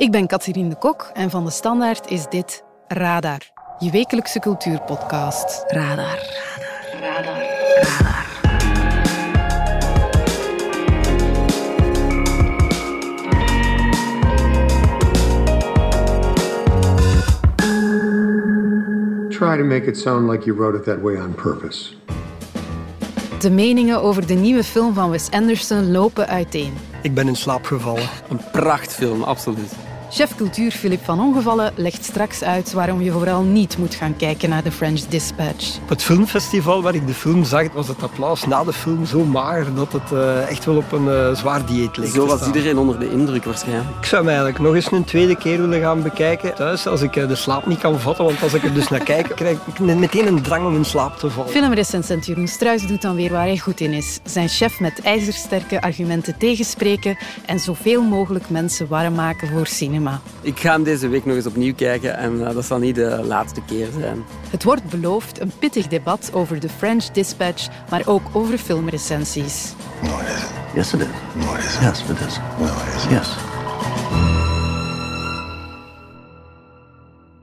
Ik ben Catherine de Kok en van de Standaard is dit Radar, je wekelijkse cultuurpodcast. Radar. Radar. Radar. Radar. Try to make it sound like you wrote it that way on purpose. De meningen over de nieuwe film van Wes Anderson lopen uiteen. Ik ben in slaap gevallen. Een prachtfilm, absoluut. Chef cultuur Philip van Ongevallen legt straks uit waarom je vooral niet moet gaan kijken naar The French Dispatch. Op het filmfestival waar ik de film zag, was het applaus na de film zo mager dat het uh, echt wel op een uh, zwaar dieet leek. Zo was iedereen onder de indruk waarschijnlijk. Ik zou hem eigenlijk nog eens een tweede keer willen gaan bekijken thuis als ik uh, de slaap niet kan vatten. Want als ik er dus naar kijk, krijg ik meteen een drang om in slaap te vallen. Filmrecensent Jeroen Struis doet dan weer waar hij goed in is. Zijn chef met ijzersterke argumenten tegenspreken en zoveel mogelijk mensen warm maken voor cinema. Ik ga hem deze week nog eens opnieuw kijken en uh, dat zal niet de laatste keer zijn. Het wordt beloofd een pittig debat over de French Dispatch, maar ook over filmrecensies. No, it isn't. Yes, it is. No, it isn't. Yes, it is. No, it isn't. Yes.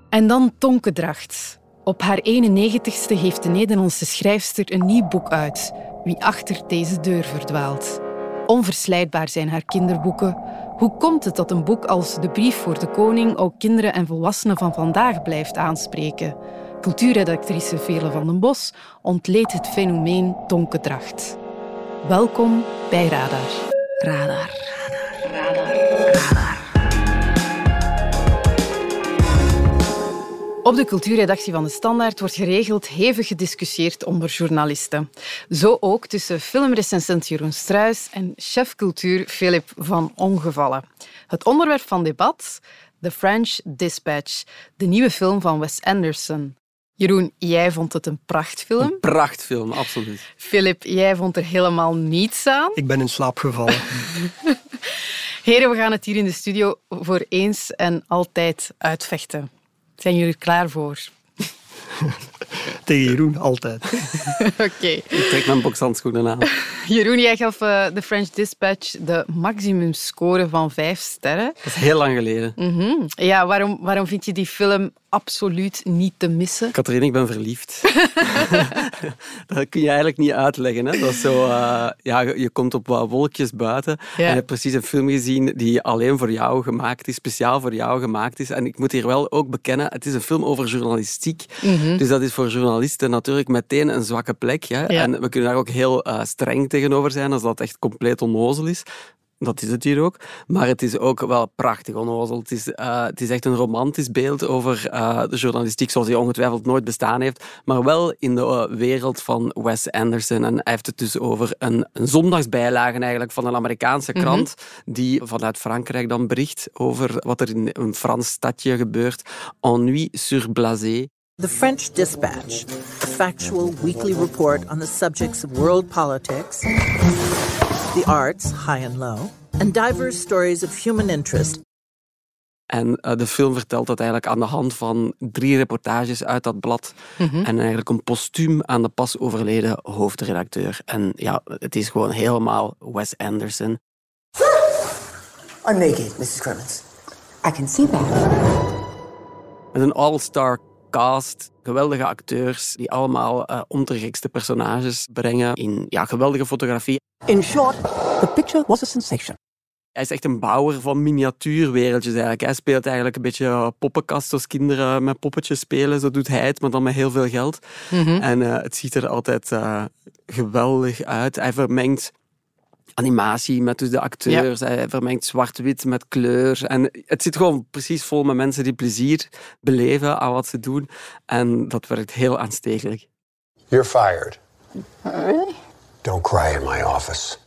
En dan Tonke Dracht. Op haar 91ste heeft de Nederlandse schrijfster een nieuw boek uit. Wie achter deze deur verdwaalt. Onverslijdbaar zijn haar kinderboeken. Hoe komt het dat een boek als De Brief voor de Koning ook kinderen en volwassenen van vandaag blijft aanspreken? Cultuurredactrice Vele van den Bos ontleedt het fenomeen tonkedracht. Welkom bij Radar. Radar. Radar. Radar. Radar. Op de cultuurredactie van de Standaard wordt geregeld hevig gediscussieerd onder journalisten. Zo ook tussen filmrecensent Jeroen Struis en chef cultuur Philip van Ongevallen. Het onderwerp van debat, The French Dispatch, de nieuwe film van Wes Anderson. Jeroen, jij vond het een prachtfilm. Een prachtfilm, absoluut. Philip, jij vond er helemaal niets aan. Ik ben in slaap gevallen. Heren, we gaan het hier in de studio voor eens en altijd uitvechten. Zijn jullie er klaar voor? Tegen Jeroen, altijd. Oké. Okay. Ik trek mijn bokshandschoenen aan. Jeroen, jij gaf uh, The French Dispatch de maximum score van vijf sterren. Dat is heel lang geleden. Mm -hmm. Ja, waarom, waarom vind je die film absoluut niet te missen? Katrien, ik ben verliefd. dat kun je eigenlijk niet uitleggen. Hè? Dat is zo, uh, ja, je komt op wat wolkjes buiten ja. en je hebt precies een film gezien die alleen voor jou gemaakt is, speciaal voor jou gemaakt is. En ik moet hier wel ook bekennen, het is een film over journalistiek. Mm -hmm. Dus dat is voor journalisten natuurlijk meteen een zwakke plek. Hè? Ja. En we kunnen daar ook heel uh, streng tegenover zijn als dat echt compleet onnozel is. Dat is het hier ook. Maar het is ook wel prachtig onnozel. Het is, uh, het is echt een romantisch beeld over uh, de journalistiek zoals die ongetwijfeld nooit bestaan heeft. Maar wel in de uh, wereld van Wes Anderson. En hij heeft het dus over een, een zondagsbijlage eigenlijk van een Amerikaanse krant. Mm -hmm. Die vanuit Frankrijk dan bericht over wat er in een Frans stadje gebeurt. Ennui sur blasé. The French Dispatch, a factual weekly report on the subjects of world politics, the arts, high and low, and diverse stories of human interest. En uh, de film vertelt dat eigenlijk aan de hand van drie reportages uit dat blad. Mm -hmm. En eigenlijk een postuum aan de pas overleden hoofdredacteur. En ja, het is gewoon helemaal Wes Anderson. I'm naked, Mrs. Clemens. I can see that. Met een all-star cast, geweldige acteurs die allemaal uh, ontergekste personages brengen in ja, geweldige fotografie. In short, the picture was a sensation. Hij is echt een bouwer van miniatuurwereldjes eigenlijk. Hij speelt eigenlijk een beetje poppenkast zoals kinderen met poppetjes spelen. Zo doet hij het, maar dan met heel veel geld. Mm -hmm. En uh, het ziet er altijd uh, geweldig uit. Hij vermengt animatie met dus de acteurs. Ja. Hij vermengt zwart-wit met kleur. En het zit gewoon precies vol met mensen die plezier beleven aan wat ze doen. En dat werkt heel aanstekelijk. You're fired. Really? Don't cry in my office.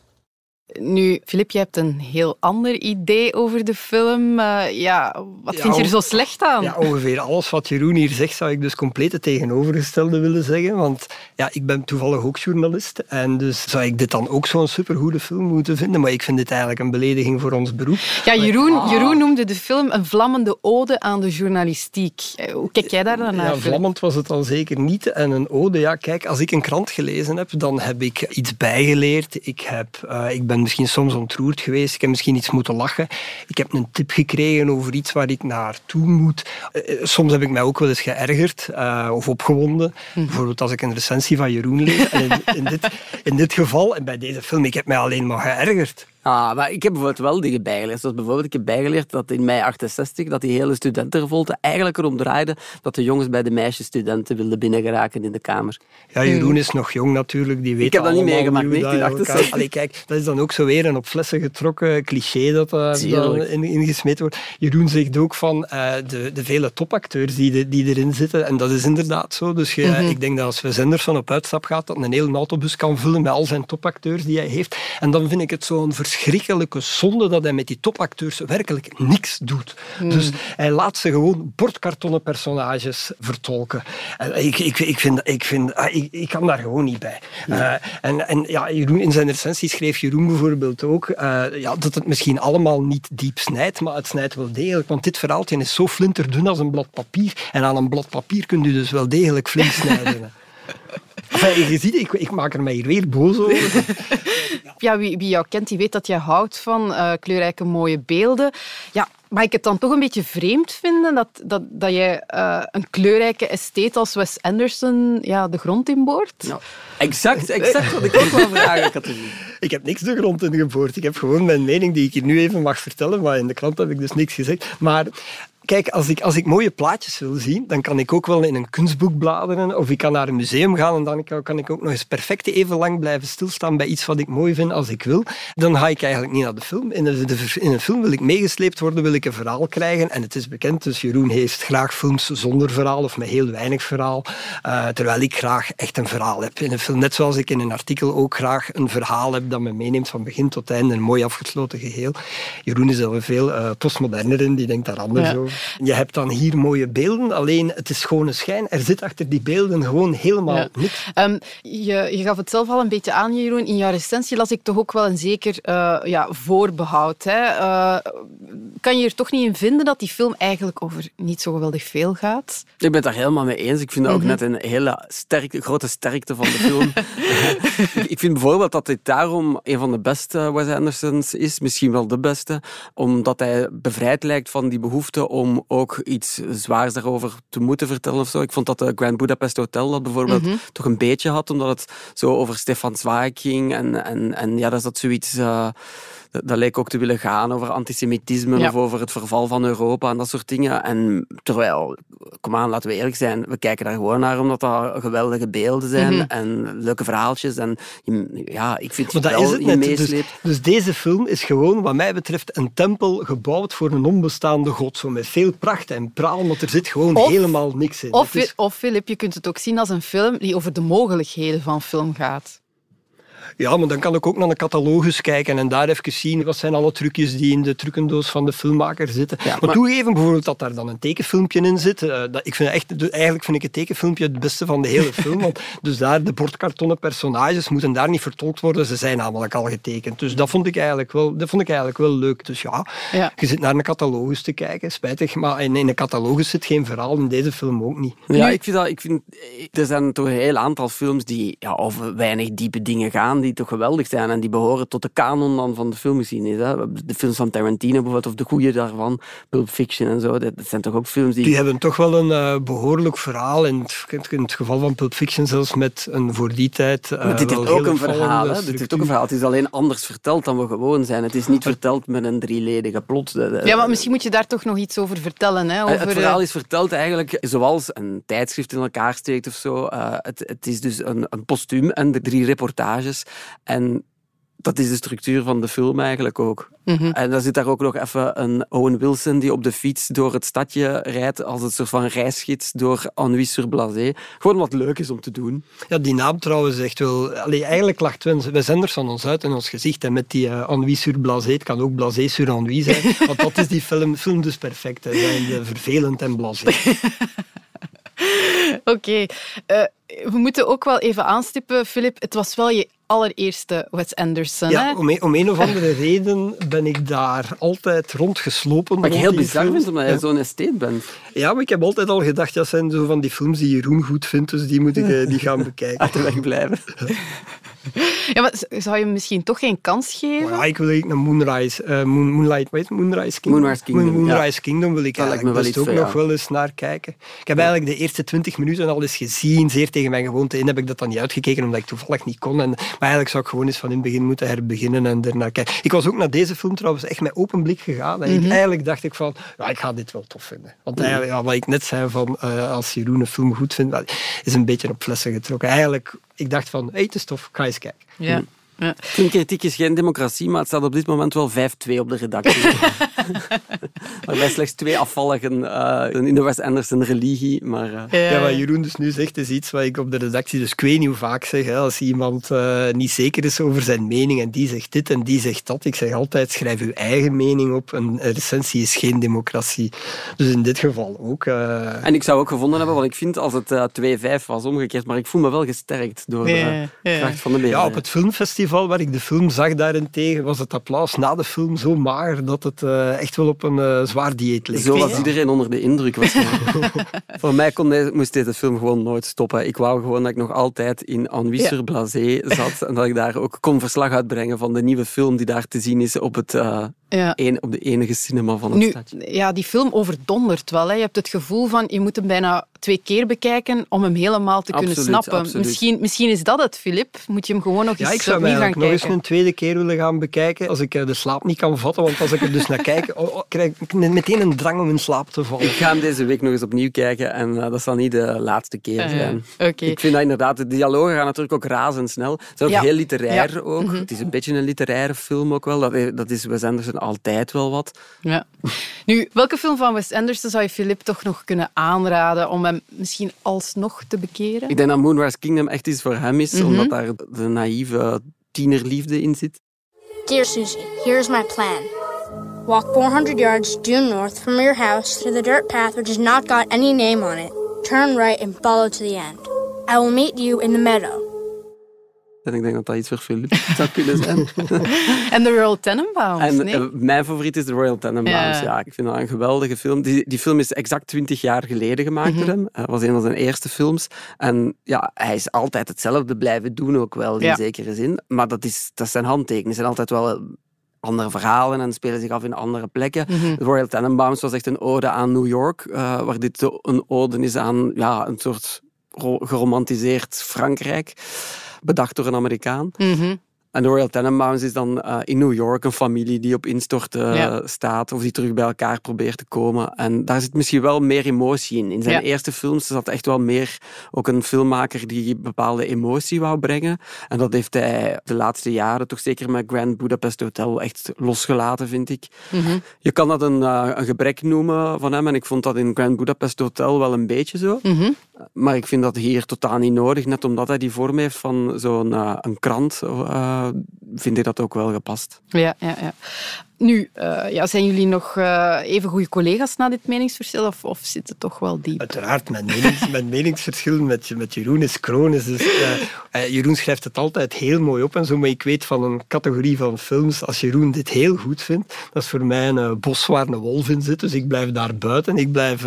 Nu, Filip, je hebt een heel ander idee over de film. Uh, ja, wat ja, vind je er zo slecht aan? Ja, ongeveer alles wat Jeroen hier zegt, zou ik dus compleet het tegenovergestelde willen zeggen. Want ja, ik ben toevallig ook journalist. En dus zou ik dit dan ook zo'n supergoede film moeten vinden. Maar ik vind dit eigenlijk een belediging voor ons beroep. Ja, Jeroen, ah. Jeroen noemde de film een vlammende ode aan de journalistiek. Hoe kijk jij daar dan naar? Ja, vlammend was het al zeker niet. En een ode, ja, kijk, als ik een krant gelezen heb, dan heb ik iets bijgeleerd. Ik, heb, uh, ik ben ben misschien soms ontroerd geweest. Ik heb misschien iets moeten lachen. Ik heb een tip gekregen over iets waar ik naartoe moet. Eh, eh, soms heb ik mij ook wel eens geërgerd uh, of opgewonden. Mhm. Bijvoorbeeld als ik een recensie van Jeroen lees. En in, in, dit, in dit geval, en bij deze film, ik heb mij alleen maar geërgerd. Ah, maar ik heb bijvoorbeeld wel dingen bijgeleerd. Zoals bijvoorbeeld, ik heb bijgeleerd dat in mei 68 dat die hele studentenrevolte eigenlijk erom draaide dat de jongens bij de meisjesstudenten wilden binnengeraken in de kamer. Ja, Jeroen is nog jong natuurlijk, die weet Ik heb dat niet meegemaakt, 1968. Allee, kijk, dat is dan ook zo weer een op flessen getrokken cliché dat uh, in, ingesmeten wordt. Jeroen zegt ook van uh, de, de vele topacteurs die, die erin zitten, en dat is inderdaad zo. Dus je, mm ik denk dat als we Zenderson op uitstap gaat, dat een hele autobus kan vullen met al zijn topacteurs die hij heeft. En dan vind ik het zo'n verschrikkelijke zonde dat hij met die topacteurs werkelijk niks doet. Hmm. Dus hij laat ze gewoon bordkartonnen personages vertolken. En ik, ik, ik, vind, ik, vind, ah, ik, ik kan daar gewoon niet bij. Uh, en, en ja, Jeroen, in zijn recensie schreef Jeroen bijvoorbeeld ook uh, ja, dat het misschien allemaal niet diep snijdt, maar het snijdt wel degelijk. Want dit verhaaltje is zo flinterdun als een blad papier. En aan een blad papier kun je dus wel degelijk flink snijden. Enfin, je ziet, ik, ik maak er mij hier weer boos over. ja, wie, wie jou kent, die weet dat je houdt van uh, kleurrijke mooie beelden. Ja, mag ik het dan toch een beetje vreemd vinden dat, dat, dat je uh, een kleurrijke estate als Wes Anderson ja, de grond inboort? Nou, exact, exact wat ik ook wel vragen Ik heb niks de grond in geboord. Ik heb gewoon mijn mening die ik hier nu even mag vertellen, maar in de krant heb ik dus niks gezegd. Maar Kijk, als ik, als ik mooie plaatjes wil zien, dan kan ik ook wel in een kunstboek bladeren of ik kan naar een museum gaan en dan kan ik ook nog eens perfect even lang blijven stilstaan bij iets wat ik mooi vind als ik wil. Dan ga ik eigenlijk niet naar de film. In, de, in een film wil ik meegesleept worden, wil ik een verhaal krijgen. En het is bekend, dus Jeroen heeft graag films zonder verhaal of met heel weinig verhaal. Uh, terwijl ik graag echt een verhaal heb in een film. Net zoals ik in een artikel ook graag een verhaal heb dat me meeneemt van begin tot einde, een mooi afgesloten geheel. Jeroen is al veel uh, postmoderner in, die denkt daar anders over. Je hebt dan hier mooie beelden, alleen het is gewoon een schijn. Er zit achter die beelden gewoon helemaal niks. Um, je, je, gaf het zelf al een beetje aan, Jeroen. In jouw recensie las ik toch ook wel een zeker uh, ja, voorbehoud. Hè? Uh, kan je er toch niet in vinden dat die film eigenlijk over niet zo geweldig veel gaat? Ik ben het daar helemaal mee eens. Ik vind dat ook mhm. net een hele sterke, grote sterkte van de film. ik vind bijvoorbeeld dat dit daarom een van de beste Wes Andersons is. Misschien wel de beste. Omdat hij bevrijd lijkt van die behoefte om ook iets zwaars daarover te moeten vertellen of zo. Ik vond dat de Grand Budapest Hotel dat bijvoorbeeld mhm. toch een beetje had, omdat het zo over Stefan Zweig ging. En, en, en ja, dat is dat zoiets... Uh, dat, leek ook te willen gaan over antisemitisme of over het verval van Europa en dat soort dingen. En terwijl, kom aan, laten we eerlijk zijn, we kijken daar gewoon naar omdat dat geweldige beelden zijn mhm. en leuke verhaaltjes. En ja, ik vind het wel is het Dus, dus, deze film is gewoon, wat mij betreft, een tempel gebouwd voor een onbestaande god. Zo met veel pracht en praal, maar er zit gewoon helemaal niks in. Of, of Philip, je kunt het ook zien als een film die over de mogelijkheden van film gaat. Ja, maar dan kan ik ook naar de catalogus kijken en daar even zien wat zijn alle trucjes die in de trucendoos van de filmmaker zitten. Ja, maar, maar toegeven bijvoorbeeld dat daar dan een tekenfilmpje in zit. Uh, dat, ik vind echt, eigenlijk vind ik het tekenfilmpje het beste van de hele film. Want dus daar, de bordkartonnen personages moeten daar niet vertolkt worden. Ze zijn namelijk al getekend. Dus dat vond ik eigenlijk wel, dat vond ik eigenlijk wel leuk. Dus ja, ja. je zit naar een catalogus te kijken. Spijtig, maar in, in een catalogus zit geen verhaal. In deze film ook niet. Ja, ik vind dat... Ik vind, er zijn toch een heel aantal films die ja, over weinig diepe dingen gaan die toch geweldig zijn en die behoren tot de kanon dan van de filmgeschiedenis. Hè. De films van Tarantino bijvoorbeeld, of de goede daarvan, Pulp Fiction en zo, dat, zijn toch ook films die... Die hebben toch wel een uh, behoorlijk verhaal, in het, in het, geval van Pulp Fiction zelfs met een voor die tijd... Uh, dit heeft ook een verhaal, hè. Dit heeft ook een verhaal. Het is alleen anders verteld dan we gewoon zijn. Het is niet verteld met een drieledige plot. Ja, maar misschien moet je daar toch nog iets over vertellen. Hè, over... Het verhaal is verteld eigenlijk zoals een tijdschrift in elkaar steekt of zo. Uh, het, het is dus een, een postuum en de drie reportages. En dat is de structuur van de film eigenlijk ook. Mhm. En dan zit daar ook nog even een Owen Wilson die op de fiets door het stadje rijdt als een soort van reisgids door Ennui sur Blasé. Gewoon wat leuk is om te doen. Ja, die naam trouwens echt wel... Allee, eigenlijk lacht Wes zenders van ons uit in ons gezicht. En met die uh, Ennui sur Blasé, het kan ook Blasé sur Ennui zijn. want dat is die film, film dus perfect. Hè. Zijn vervelend en blasé. Oké. Okay. Uh, eh, we moeten ook wel even aanstippen, Filip. Het was wel je allereerste Wes Anderson. Ja, om een, om een, of andere reden ben ik daar altijd rondgeslopen. Wat ik heel bizar vind, omdat je zo'n estate bent. Ja, maar ik heb altijd al gedacht, dat zijn zo van die films die Jeroen goed vindt, dus die moet ik eh, die gaan bekijken. Uit de weg blijven. Ja, maar zou je misschien toch geen kans geven? Ja, ik wil eigenlijk naar Moonrise, uh, Moon, Moonlight, weet Moonrise Kingdom. Moonrise Kingdom, Moonrise ja. Kingdom wil ik Dat eigenlijk wel best ook nog wel eens naar kijken. Ik heb eigenlijk de eerste twintig minuten al eens gezien, zeer tegen mijn gewoonte in heb ik dat dan niet uitgekeken, omdat ik toevallig niet kon. En, maar eigenlijk zou ik gewoon eens van in het begin moeten herbeginnen en ernaar kijken. Ik was ook naar deze film trouwens echt met open blik gegaan. En ik, eigenlijk dacht ik van, ja, ik ga dit wel tof vinden. Want eigenlijk, ja, wat ik net zei, van, eh, als Jeroen een film goed vindt, is een beetje op flessen getrokken. Eigenlijk, ik dacht van, hey, het is tof, ik ga eens kijken. Ja. Ja. Filmkritiek is geen democratie, maar het staat op dit moment wel 5-2 op de redactie. Waarbij slechts twee afvalligen eh, in de Wes Anderson religie. Maar, eh, Ja, wat Jeroen dus nu zegt, is iets wat ik op de redactie dus ik weet niet hoe vaak zeg. Hè, als iemand eh, niet zeker is over zijn mening en die zegt dit en die zegt dat. Ik zeg altijd, schrijf uw eigen mening op. Een recensie is geen democratie. Dus in dit geval ook. eh, En ik zou ook gevonden hebben wat ik vind als het eh 2-5 was omgekeerd. Maar ik voel me wel gesterkt door de Ja, ja. kracht van de ja, meerderheid. op het filmfestival waar ik de film zag daarentegen, was het applaus na de film zo mager dat het eh, echt wel op een eh, zwaar dieet leek. Zo was iedereen onder de indruk. waarschijnlijk. Voor mij kon deze, moest deze film gewoon nooit stoppen. Ik wou gewoon dat ik nog altijd in sur Blasé zat. En dat ik daar ook kon verslag uitbrengen van de nieuwe film die daar te zien is op, het, eh, Ja. een, op de enige cinema van het Nu, stadje. ja, die film overdondert wel. Hè. Je hebt het gevoel van, je moet hem bijna twee keer bekijken om hem helemaal te kunnen snappen. absoluut. Misschien, misschien is dat het, Filip. Moet je hem gewoon nog eens Ja, ik zou hem opnieuw gaan eigenlijk nog eens kijken. een tweede keer willen gaan bekijken. Als ik eh, de slaap niet kan vatten, want als ik er dus naar kijk, oh, oh, krijg ik meteen een drang om in slaap te vallen. Ik ga hem deze week nog eens opnieuw kijken en eh, dat zal niet de laatste keer zijn. ja. Oké. Ik vind dat inderdaad, de dialogen gaan natuurlijk ook razendsnel. Ze zijn ook Ja. heel literair Ja. ook. Mhm. Het is een beetje een literaire film ook wel. Dat, is- dat is Wes Anderson altijd wel wat. Ja. Nu, welke film van Wes Anderson zou je Filip toch nog kunnen aanraden om hem misschien alsnog te bekeren? Ik denk dat Moonrise Kingdom echt iets voor hem is, Mhm. omdat daar de naïeve tienerliefde in zit. Dear Susie, here's my plan. Walk 400 yards due north from your house to the dirt path which has not got any name on it. Turn right and follow to the end. I will meet you in the meadow. En ik denk dat dat iets voor Philip zou kunnen zijn. En The Royal Tenenbaums, En nee? eh, mijn favoriet is The Royal Tenenbaums. Ja. Ja. ik vind dat een geweldige film. Die, die film is exact twintig jaar geleden gemaakt door Mhm. hem. Het was een van zijn eerste films. En ja, hij is altijd hetzelfde blijven doen ook wel, in Ja. zekere zin. Maar dat is, dat zijn handtekening. Het zijn altijd wel eh, andere verhalen en spelen zich af in andere plekken. Mhm. The Royal Tenenbaums was echt een ode aan New York, eh, waar dit een ode is aan ja, een soort ro- geromantiseerd Frankrijk, bedacht door een Amerikaan. Mhm. En de Royal Tenenbaums is dan eh, in New York een familie die op instorten Ja. staat of die terug bij elkaar probeert te komen. En daar zit misschien wel meer emotie in. In zijn Ja. eerste films zat echt wel meer ook een filmmaker die bepaalde emotie wou brengen. En dat heeft hij de laatste jaren, toch zeker met Grand Budapest Hotel, echt losgelaten, vind ik. Mhm. Je kan dat een, eh, een gebrek noemen van hem. En ik vond dat in Grand Budapest Hotel wel een beetje zo. Mhm. Maar ik vind dat hier totaal niet nodig. Net omdat hij die vorm heeft van zo'n eh, een krant, eh, vind ik dat ook wel gepast. Ja, ja, ja. Nu, eh, ja, zijn jullie nog eh, even goede collega's na dit meningsverschil of, of zit het toch wel diep? Uiteraard, mijn, menings, meningsverschil met, met Jeroen is chronisch. Dus, eh, Jeroen schrijft het altijd heel mooi op en zo, maar ik weet van een categorie van films, als Jeroen dit heel goed vindt, dat is voor mij een bos waar een wolf in zit. Dus ik blijf daar buiten. Ik blijf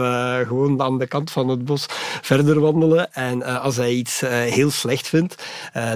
gewoon aan de kant van het bos verder wandelen. En als hij iets heel slecht vindt,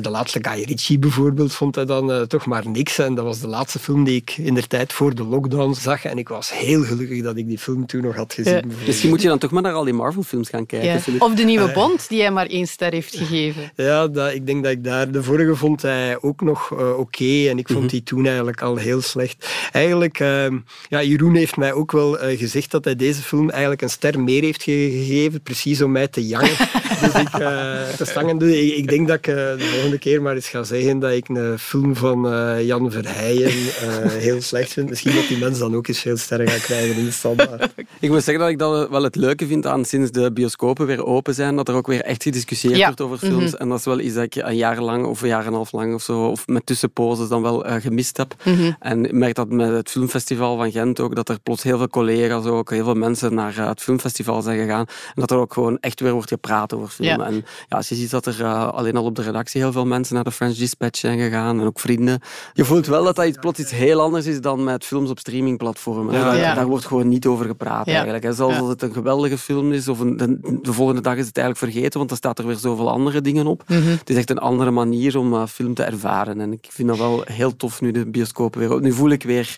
de laatste Guy Ritchie bijvoorbeeld, vond hij dan toch maar niks. En dat was de laatste film die ik in de tijd voor de lockdown zag. En ik was heel gelukkig dat ik die film toen nog had gezien. Ja. Misschien moet je dan toch maar naar al die Marvel-films gaan kijken. Ja. Of de nieuwe Eh. Bond, die hij maar één ster heeft gegeven. Ja, dat, ik denk dat ik daar... De vorige vond hij ook nog eh, oké en ik vond Mhm. die toen eigenlijk al heel slecht. Eigenlijk, ehm, ja, Jeroen heeft mij ook wel eh, gezegd dat hij deze film eigenlijk een ster meer heeft ge- gegeven, precies om mij te jangen. dus ik, eh, te stangen. Dus ik, ik denk dat ik de volgende keer maar eens ga zeggen dat ik een film van eh, Jan Verheijen eh, heel slecht vind. Misschien dat die mens dan ook eens veel sterren gaat krijgen in de standaard. Ik moet zeggen dat ik dat wel het leuke vind aan sinds de bioscopen weer open zijn, dat er ook weer echt gediscussieerd Ja. wordt over films. Mhm. En dat is wel iets dat ik een jaar lang of een jaar en een half lang of zo, of met tussenposes dan wel eh, gemist heb. Mhm. En ik merk dat met het filmfestival van Gent ook, dat er plots heel veel collega's ook, heel veel mensen naar eh, het filmfestival zijn gegaan. En dat er ook gewoon echt weer wordt gepraat over film. Ja. En ja, als je ziet dat er eh, alleen al op de redactie heel veel mensen naar de French Dispatch zijn gegaan en ook vrienden. Je voelt wel dat dat iets, plots iets heel anders is dan met films op streamingplatformen. Ja. Daar, Ja. daar wordt gewoon niet over gepraat Ja. eigenlijk. hè. Zelfs als het een geweldige film is, of een, de, de volgende dag is het eigenlijk vergeten, want dan staat er weer zoveel andere dingen op. Mhm. Het is echt een andere manier om uh, film te ervaren. En ik vind dat wel heel tof nu de bioscopen weer... Nu voel ik weer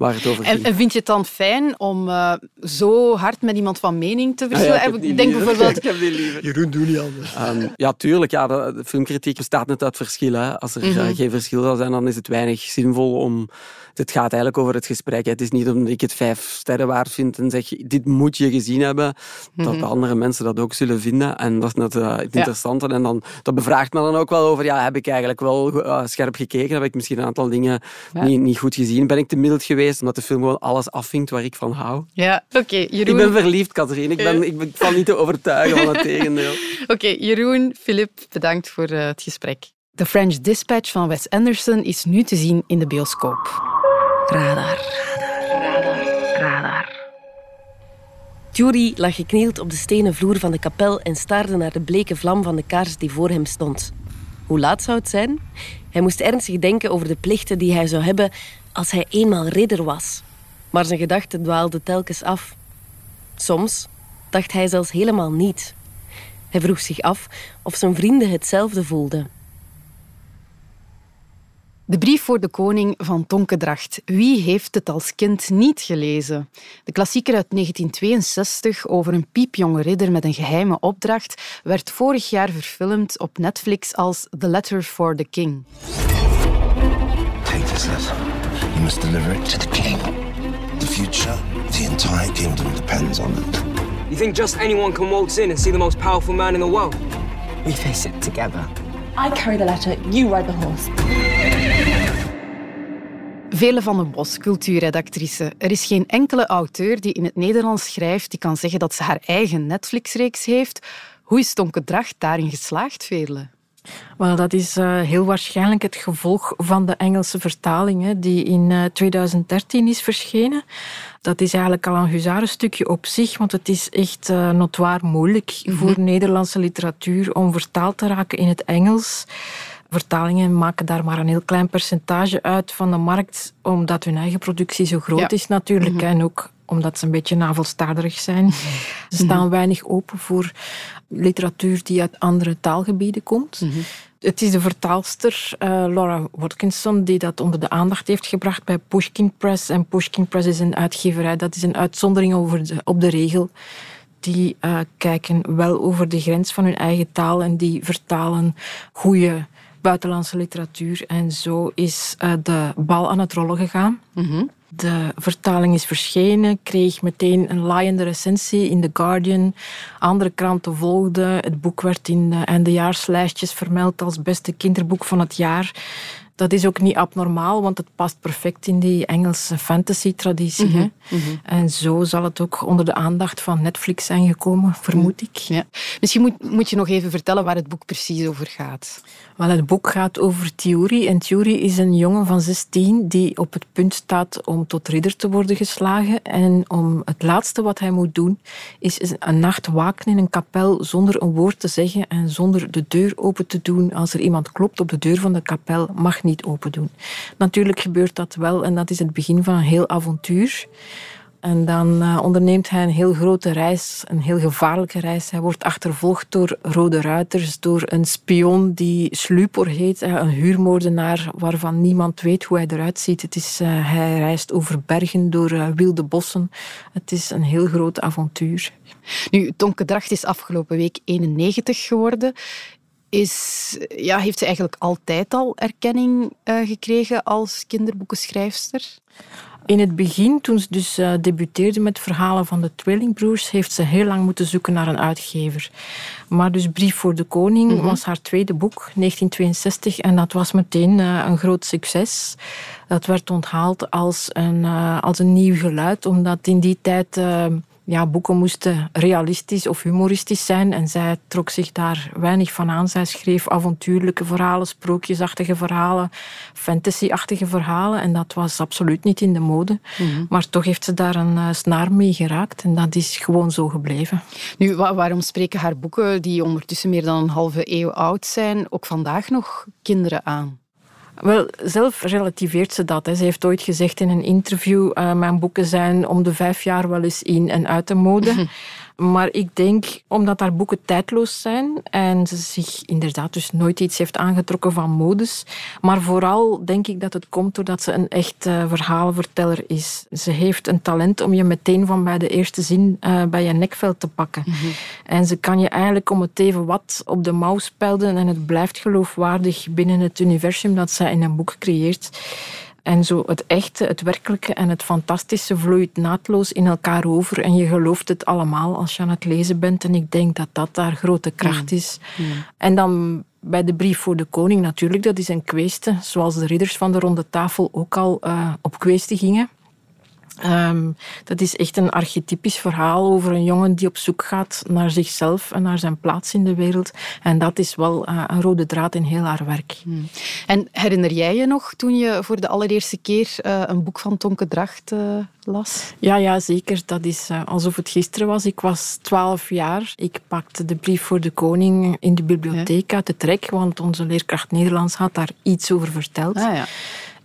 waar het over En, ging. en vind je het dan fijn om uh, zo hard met iemand van mening te verschillen? Ah ja, ik denk liever. bijvoorbeeld... Ik heb die liever. Jeroen, doe niet anders. Um, ja, tuurlijk. Ja, de, de, filmkritiek bestaat net uit verschillen. Als er mm -hmm. geen verschil zou zijn, dan is het weinig zinvol om... Het gaat eigenlijk over het gesprek. Het is niet omdat ik het vijf sterren waard vind en zeg, dit moet je gezien hebben, dat mm -hmm. andere mensen dat ook zullen vinden. En dat is net uh, het interessante. Ja. En dan, dat bevraagt me dan ook wel over, ja, heb ik eigenlijk wel uh, scherp gekeken? Heb ik misschien een aantal dingen ja. niet, niet goed gezien? Ben ik te mild geweest, omdat de film gewoon alles afvinkt waar ik van hou? Ja, oké. Okay, Jeroen... Ik ben verliefd, Katrien. Ik, ben, ik, ik val niet te overtuigen van het tegendeel. Oké, okay, Jeroen, Filip, bedankt voor uh, het gesprek. The French Dispatch van Wes Anderson is nu te zien in de bioscoop. Radar. Radar. Radar. Jury lag geknield op de stenen vloer van de kapel en staarde naar de bleke vlam van de kaars die voor hem stond. Hoe laat zou het zijn? Hij moest ernstig denken over de plichten die hij zou hebben als hij eenmaal ridder was. Maar zijn gedachten dwaalden telkens af. Soms dacht hij zelfs helemaal niet. Hij vroeg zich af of zijn vrienden hetzelfde voelden. De brief voor de koning van Tonkedracht. Wie heeft het als kind niet gelezen? De klassieker uit 1962 over een piepjonge ridder met een geheime opdracht werd vorig jaar verfilmd op Netflix als The Letter for the King. Take this letter. You must deliver it to the king. The future, the entire kingdom depends on it. You think just anyone can waltz in and see the most powerful man in the world? We face it together. I carry the letter, you ride the horse. Vele van den Bos, cultuurredactrice. Er is geen enkele auteur die in het Nederlands schrijft die kan zeggen dat ze haar eigen Netflix-reeks heeft. Hoe is Tonke Dracht daarin geslaagd, Veerle? Wel, dat is uh, heel waarschijnlijk het gevolg van de Engelse vertaling hè, die in uh, 2013 is verschenen. Dat is eigenlijk al een huzarenstukje op zich, want het is echt uh, notoir moeilijk mm -hmm. voor Nederlandse literatuur om vertaald te raken in het Engels. Vertalingen maken daar maar een heel klein percentage uit van de markt, omdat hun eigen productie zo groot ja. is natuurlijk. Mm -hmm. En ook omdat ze een beetje navelstaarderig zijn. Ze staan mm -hmm. weinig open voor literatuur die uit andere taalgebieden komt. Mm -hmm. Het is de vertaalster uh, Laura Watkinson die dat onder de aandacht heeft gebracht bij Pushkin Press. En Pushkin Press is een uitgeverij, dat is een uitzondering over de, op de regel. Die uh, kijken wel over de grens van hun eigen taal en die vertalen goede buitenlandse literatuur. En zo is uh, de bal aan het rollen gegaan. Mm -hmm. De vertaling is verschenen, kreeg meteen een laaiende recensie in The Guardian. Andere kranten volgden. Het boek werd in de eindejaarslijstjes vermeld als beste kinderboek van het jaar. Dat is ook niet abnormaal, want het past perfect in die Engelse fantasy-traditie. Mm -hmm. mm -hmm. En zo zal het ook onder de aandacht van Netflix zijn gekomen, vermoed ik. Ja. Misschien moet, moet je nog even vertellen waar het boek precies over gaat. Wel, het boek gaat over Thiuri. En Thiuri is een jongen van 16 die op het punt staat om tot ridder te worden geslagen. En om het laatste wat hij moet doen, is een nacht waken in een kapel zonder een woord te zeggen en zonder de deur open te doen. Als er iemand klopt op de deur van de kapel, mag niet open doen. Natuurlijk gebeurt dat wel en dat is het begin van een heel avontuur. En dan uh, onderneemt hij een heel grote reis, een heel gevaarlijke reis. Hij wordt achtervolgd door rode ruiters, door een spion die Slupor heet, een huurmoordenaar waarvan niemand weet hoe hij eruit ziet. Het is, uh, hij reist over bergen, door wilde bossen. Het is een heel groot avontuur. Nu, Tonke Dracht is afgelopen week 91 geworden. Is, ja, heeft ze eigenlijk altijd al erkenning gekregen als kinderboekenschrijfster? In het begin, toen ze dus uh, debuteerde met verhalen van de tweelingbroers, heeft ze heel lang moeten zoeken naar een uitgever. Maar dus Brief voor de Koning mm-hmm. was haar tweede boek, 1962, en dat was meteen uh, een groot succes. Dat werd onthaald als een, uh, als een nieuw geluid, omdat in die tijd ja, boeken moesten realistisch of humoristisch zijn. En zij trok zich daar weinig van aan. Zij schreef avontuurlijke verhalen, sprookjesachtige verhalen, fantasy-achtige verhalen. En dat was absoluut niet in de mode. Mm-hmm. Maar toch heeft ze daar een uh, snaar mee geraakt. En dat is gewoon zo gebleven. Nu, wa- waarom spreken haar boeken, die ondertussen meer dan een halve eeuw oud zijn, ook vandaag nog kinderen aan? Wel, zelf relativeert ze dat. Hè. Ze heeft ooit gezegd in een interview: uh, mijn boeken zijn om de vijf jaar wel eens in en uit de mode. Maar ik denk, omdat haar boeken tijdloos zijn en ze zich inderdaad dus nooit iets heeft aangetrokken van modes, maar vooral denk ik dat het komt doordat ze een echt uh, verhalenverteller is. Ze heeft een talent om je meteen van bij de eerste zin uh, bij je nekveld te pakken. Mm -hmm. En ze kan je eigenlijk om het even wat op de mouw spelden en het blijft geloofwaardig binnen het universum dat zij in een boek creëert. En zo het echte, het werkelijke en het fantastische vloeit naadloos in elkaar over. En je gelooft het allemaal als je aan het lezen bent. En ik denk dat dat daar grote kracht is. En dan bij de brief voor de koning natuurlijk, dat is een kweeste. Zoals de ridders van de ronde tafel ook al uh, op kweeste gingen. Um, dat is echt een archetypisch verhaal over een jongen die op zoek gaat naar zichzelf en naar zijn plaats in de wereld. En dat is wel uh, een rode draad in heel haar werk. Hmm. En herinner jij je nog toen je voor de allereerste keer uh, een boek van Tonke Dracht uh, las? Ja, ja, zeker. Dat is alsof het gisteren was. Ik was twaalf jaar. Ik pakte de brief voor de koning in de bibliotheek ja. uit de trek, want onze leerkracht Nederlands had daar iets over verteld. Ah, ja.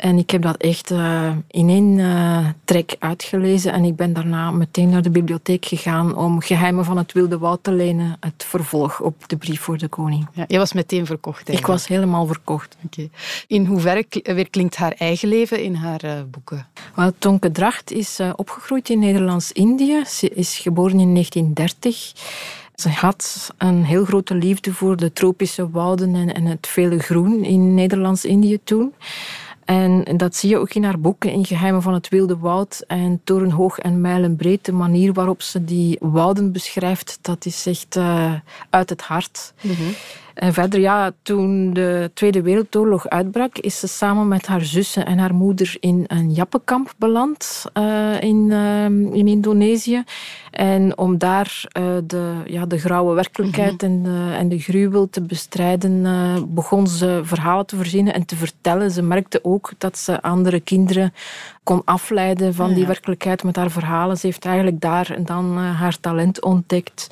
En ik heb dat echt uh, in één uh, trek uitgelezen. En ik ben daarna meteen naar de bibliotheek gegaan om Geheimen van het Wilde Woud te lenen. Het vervolg op de brief voor de koning. Ja, je was meteen verkocht eigenlijk. Ik was helemaal verkocht. Okay. In hoeverre weer klinkt haar eigen leven in haar uh, boeken? Wel, Tonke Dracht is opgegroeid in Nederlands-Indië. Ze is geboren in 1930. Ze had een heel grote liefde voor de tropische wouden en, en het vele groen in Nederlands-Indië toen. En dat zie je ook in haar boeken, in Geheimen van het Wilde Woud en Torenhoog en Mijlenbreed. De manier waarop ze die wouden beschrijft, dat is echt uh, uit het hart. -hmm. En verder, ja, toen de Tweede Wereldoorlog uitbrak, is ze samen met haar zussen en haar moeder in een jappenkamp beland uh, in, uh, in Indonesië. En om daar uh, de, ja, de grauwe werkelijkheid mm -hmm. en, de, en de gruwel te bestrijden, begon ze verhalen te verzinnen en te vertellen. Ze merkte ook dat ze andere kinderen kon afleiden van ja. die werkelijkheid met haar verhalen. Ze heeft eigenlijk daar dan haar talent ontdekt.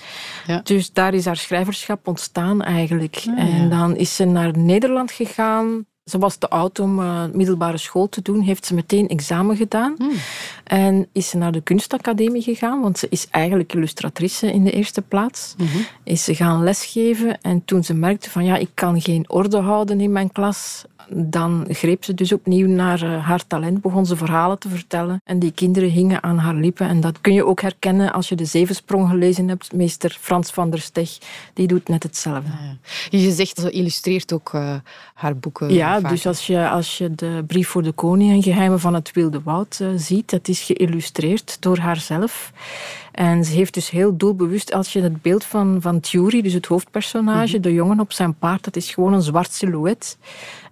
Ja. Dus daar is haar schrijverschap ontstaan eigenlijk. Ah, en dan is ze naar Nederland gegaan. Ze was te oud om uh, middelbare school te doen. Heeft ze meteen examen gedaan. Hmm. En is ze naar de kunstacademie gegaan. Want ze is eigenlijk illustratrice in de eerste plaats. Mm -hmm. Is ze gaan lesgeven. En toen ze merkte van ja, ik kan geen orde houden in mijn klas dan greep ze dus opnieuw naar uh, haar talent, begon ze verhalen te vertellen. En die kinderen hingen aan haar lippen. En dat kun je ook herkennen als je de Zevensprong gelezen hebt. Meester Frans van der Steg, die doet net hetzelfde. Ja, je zegt, ze illustreert ook uh, haar boeken. Ja, vaak. dus als je, als je de Brief voor de Koning en Geheimen van het Wilde Woud uh, ziet, dat is geïllustreerd door haarzelf. En ze heeft dus heel doelbewust, als je het beeld van, van Thury, dus het hoofdpersonage, mm -hmm. de jongen op zijn paard, dat is gewoon een zwart silhouet.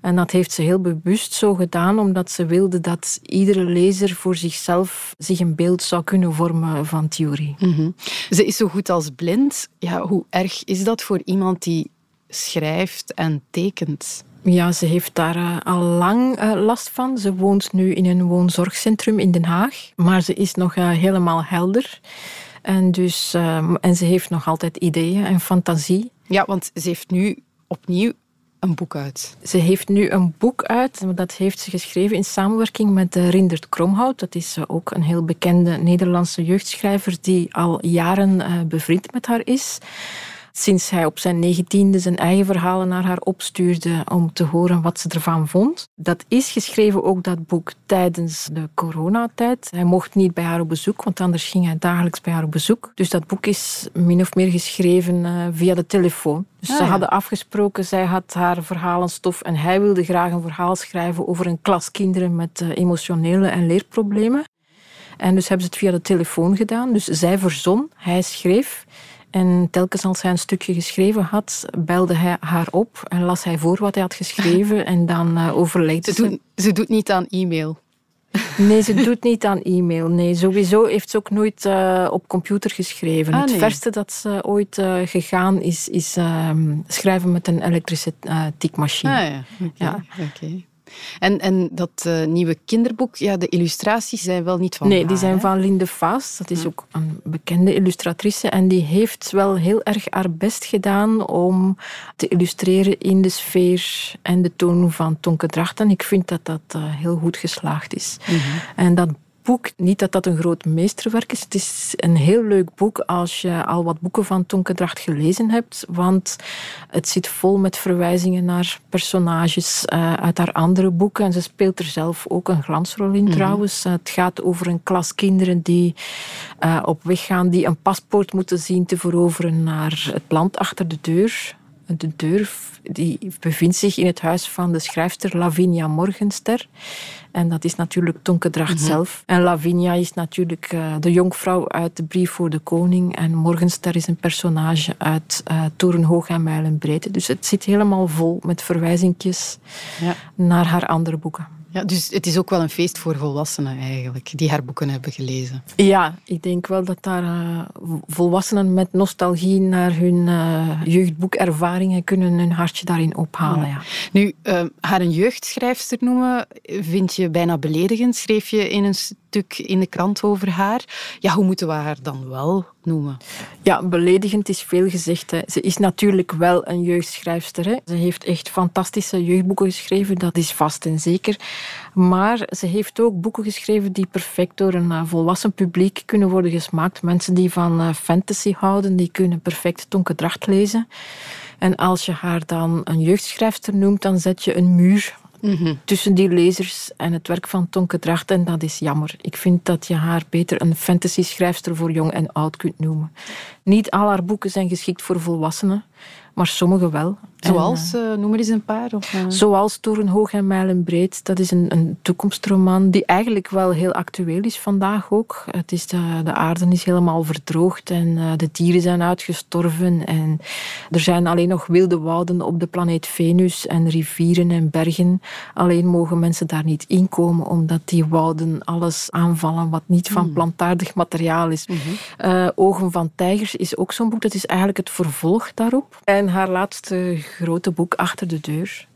En dat heeft ze heel bewust zo gedaan, omdat ze wilde dat iedere lezer voor zichzelf zich een beeld zou kunnen vormen van Thury. Mm -hmm. Ze is zo goed als blind. Ja, hoe erg is dat voor iemand die schrijft en tekent? Ja, ze heeft daar uh, al lang uh, last van. Ze woont nu in een woonzorgcentrum in Den Haag, maar ze is nog uh, helemaal helder. En, dus, en ze heeft nog altijd ideeën en fantasie. Ja, want ze heeft nu opnieuw een boek uit. Ze heeft nu een boek uit. Dat heeft ze geschreven in samenwerking met Rindert Kromhout. Dat is ook een heel bekende Nederlandse jeugdschrijver die al jaren bevriend met haar is sinds hij op zijn negentiende zijn eigen verhalen naar haar opstuurde om te horen wat ze ervan vond. Dat is geschreven ook, dat boek, tijdens de coronatijd. Hij mocht niet bij haar op bezoek, want anders ging hij dagelijks bij haar op bezoek. Dus dat boek is min of meer geschreven uh, via de telefoon. Dus ah, ze ja. hadden afgesproken, zij had haar verhalenstof en hij wilde graag een verhaal schrijven over een klas kinderen met uh, emotionele en leerproblemen. En dus hebben ze het via de telefoon gedaan. Dus zij verzon, hij schreef. En telkens als hij een stukje geschreven had, belde hij haar op en las hij voor wat hij had geschreven en dan uh, overlegde ze. Doet, ze doet niet aan e-mail. Nee, ze doet niet aan e-mail. Nee, sowieso heeft ze ook nooit uh, op computer geschreven. Ah, het verste dat ze ooit uh, gegaan is, is uh, schrijven met een elektrische tikmachine. Ah, ja. Okay. ja. Okay. En, en dat uh, nieuwe kinderboek, ja, de illustraties zijn wel niet van Nee, haar, die zijn hè? van Linde Vaas. Dat is ook een bekende illustratrice. En die heeft wel heel erg haar best gedaan om te illustreren in de sfeer en de toon van Tonke Drachten. Ik vind dat dat uh, heel goed geslaagd is. Mhm. En dat boek, niet dat dat een groot meesterwerk is. Het is een heel leuk boek als je al wat boeken van Tonke Dracht gelezen hebt. Want het zit vol met verwijzingen naar personages uh, uit haar andere boeken. En ze speelt er zelf ook een glansrol in Mhm. trouwens. Uh, het gaat over een klas kinderen die uh, op weg gaan, die een paspoort moeten zien te veroveren naar het land achter de deur. De deur die bevindt zich in het huis van de schrijfster Lavinia Morgenster. En dat is natuurlijk Tonke Dracht Mhm. zelf. En Lavinia is natuurlijk uh, de jonkvrouw uit de Brief voor de Koning. En Morgenster is een personage uit uh, Torenhoog en Mijlenbreedte. Dus het zit helemaal vol met verwijzingjes Ja. naar haar andere boeken. Ja, dus het is ook wel een feest voor volwassenen eigenlijk, die haar boeken hebben gelezen. Ja, ik denk wel dat daar uh, volwassenen met nostalgie naar hun uh, jeugdboekervaringen kunnen hun hartje daarin ophalen. Ja. Ja. Nu, uh, haar een jeugdschrijfster noemen vind je bijna beledigend. Schreef je in een stuk in de krant over haar. Ja, hoe moeten we haar dan wel noemen? Ja, beledigend is veel gezegd. Hè. Ze is natuurlijk wel een jeugdschrijfster. Hè. Ze heeft echt fantastische jeugdboeken geschreven, dat is vast en zeker. Maar ze heeft ook boeken geschreven die perfect door een uh, volwassen publiek kunnen worden gesmaakt. Mensen die van uh, fantasy houden, die kunnen perfect Tonke Dracht lezen. En als je haar dan een jeugdschrijfster noemt, dan zet je een muur -hmm. tussen die lezers en het werk van Tonke Dracht. En dat is jammer. Ik vind dat je haar beter een fantasy-schrijfster voor jong en oud kunt noemen. Niet al haar boeken zijn geschikt voor volwassenen, maar sommige wel. Zoals, en, uh, noem er eens een paar. Of, uh... Zoals Torenhoog en Mijlenbreed. Dat is een, een, toekomstroman die eigenlijk wel heel actueel is vandaag ook. Het is de, de aarde is helemaal verdroogd en uh, de dieren zijn uitgestorven. En er zijn alleen nog wilde wouden op de planeet Venus en rivieren en bergen. Alleen mogen mensen daar niet inkomen omdat die wouden alles aanvallen wat niet van mm. plantaardig materiaal is. Mm -hmm. Ogen van tijgers is ook zo'n boek. Dat is eigenlijk het vervolg daarop. En haar laatste grote boek Achter de Deur.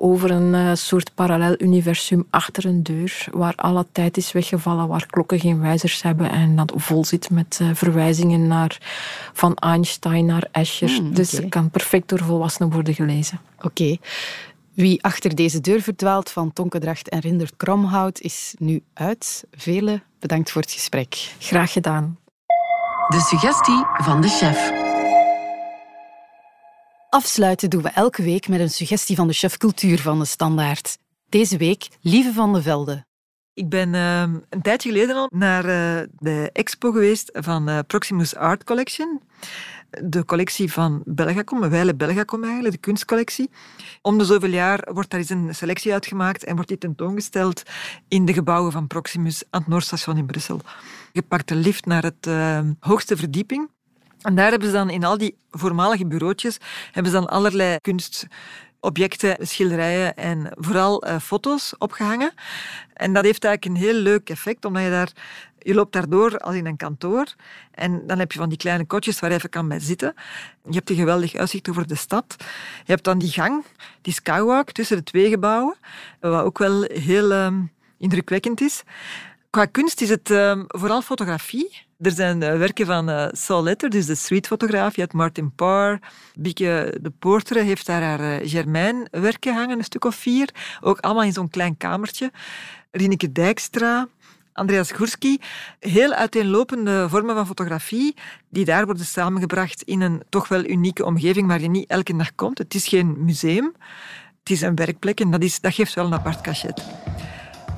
Over een uh, soort parallel universum achter een deur, waar alle tijd is weggevallen, waar klokken geen wijzers hebben en dat vol zit met uh, verwijzingen naar van Einstein naar Escher. Hmm, dus het kan perfect door volwassenen worden gelezen. Oké. Wie achter deze deur verdwaalt van Tonkedracht en Rindert Kromhout is nu uit. Vele bedankt voor het gesprek. Graag gedaan. De suggestie van de chef. Afsluiten doen we elke week met een suggestie van de chef cultuur van de Standaard. Deze week Lieve van de Velde. Ik ben uh, een tijdje geleden al naar uh, de expo geweest van uh, Proximus Art Collection. De collectie van Belgacom, een wijle Belgacom eigenlijk, de kunstcollectie. Om de zoveel jaar wordt daar eens een selectie uitgemaakt en wordt die tentoongesteld in de gebouwen van Proximus aan het Noordstation in Brussel. Je pakt de lift naar het ehm, hoogste verdieping en daar hebben ze dan in al die voormalige bureautjes hebben ze dan allerlei kunstobjecten, schilderijen en vooral uh, foto's opgehangen. En dat heeft eigenlijk een heel leuk effect, omdat je daar... Je loopt daardoor als in een kantoor en dan heb je van die kleine kotjes waar je even kan bij zitten. Je hebt een geweldig uitzicht over de stad. Je hebt dan die gang, die skywalk tussen de twee gebouwen, wat ook wel heel uh, indrukwekkend is. Qua kunst is het uh, vooral fotografie. Er zijn uh, werken van uh, Saul Letter, dus de streetfotograaf. Je hebt Martin Parr. Bieke de Poortere heeft daar haar uh, Germain werken hangen, een stuk of vier. Ook allemaal in zo'n klein kamertje. Rineke Dijkstra, Andreas Gurski. Heel uiteenlopende vormen van fotografie die daar worden samengebracht in een toch wel unieke omgeving waar je niet elke dag komt. Het is geen museum, het is een werkplek en dat, is, dat geeft wel een apart cachet.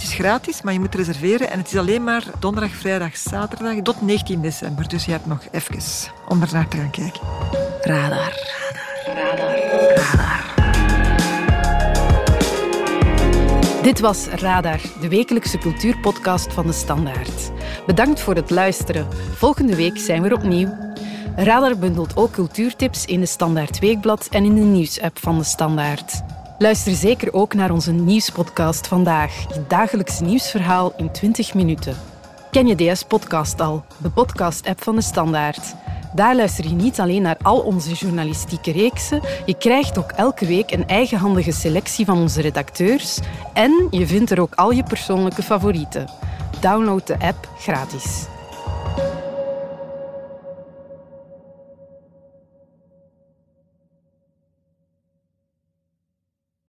Het is gratis, maar je moet reserveren. En het is alleen maar donderdag, vrijdag, zaterdag tot 19 december. Dus je hebt nog even om er naar te gaan kijken. Radar. Radar. Radar. Dit was Radar, de wekelijkse cultuurpodcast van de Standaard. Bedankt voor het luisteren. Volgende week zijn we er opnieuw. Radar bundelt ook cultuurtips in de Standaard Weekblad en in de nieuwsapp van de Standaard. Luister zeker ook naar onze nieuwspodcast vandaag, je dagelijkse nieuwsverhaal in 20 minuten. Ken je DS Podcast al, de podcast-app van de Standaard? Daar luister je niet alleen naar al onze journalistieke reeksen, je krijgt ook elke week een eigenhandige selectie van onze redacteurs en je vindt er ook al je persoonlijke favorieten. Download de app gratis.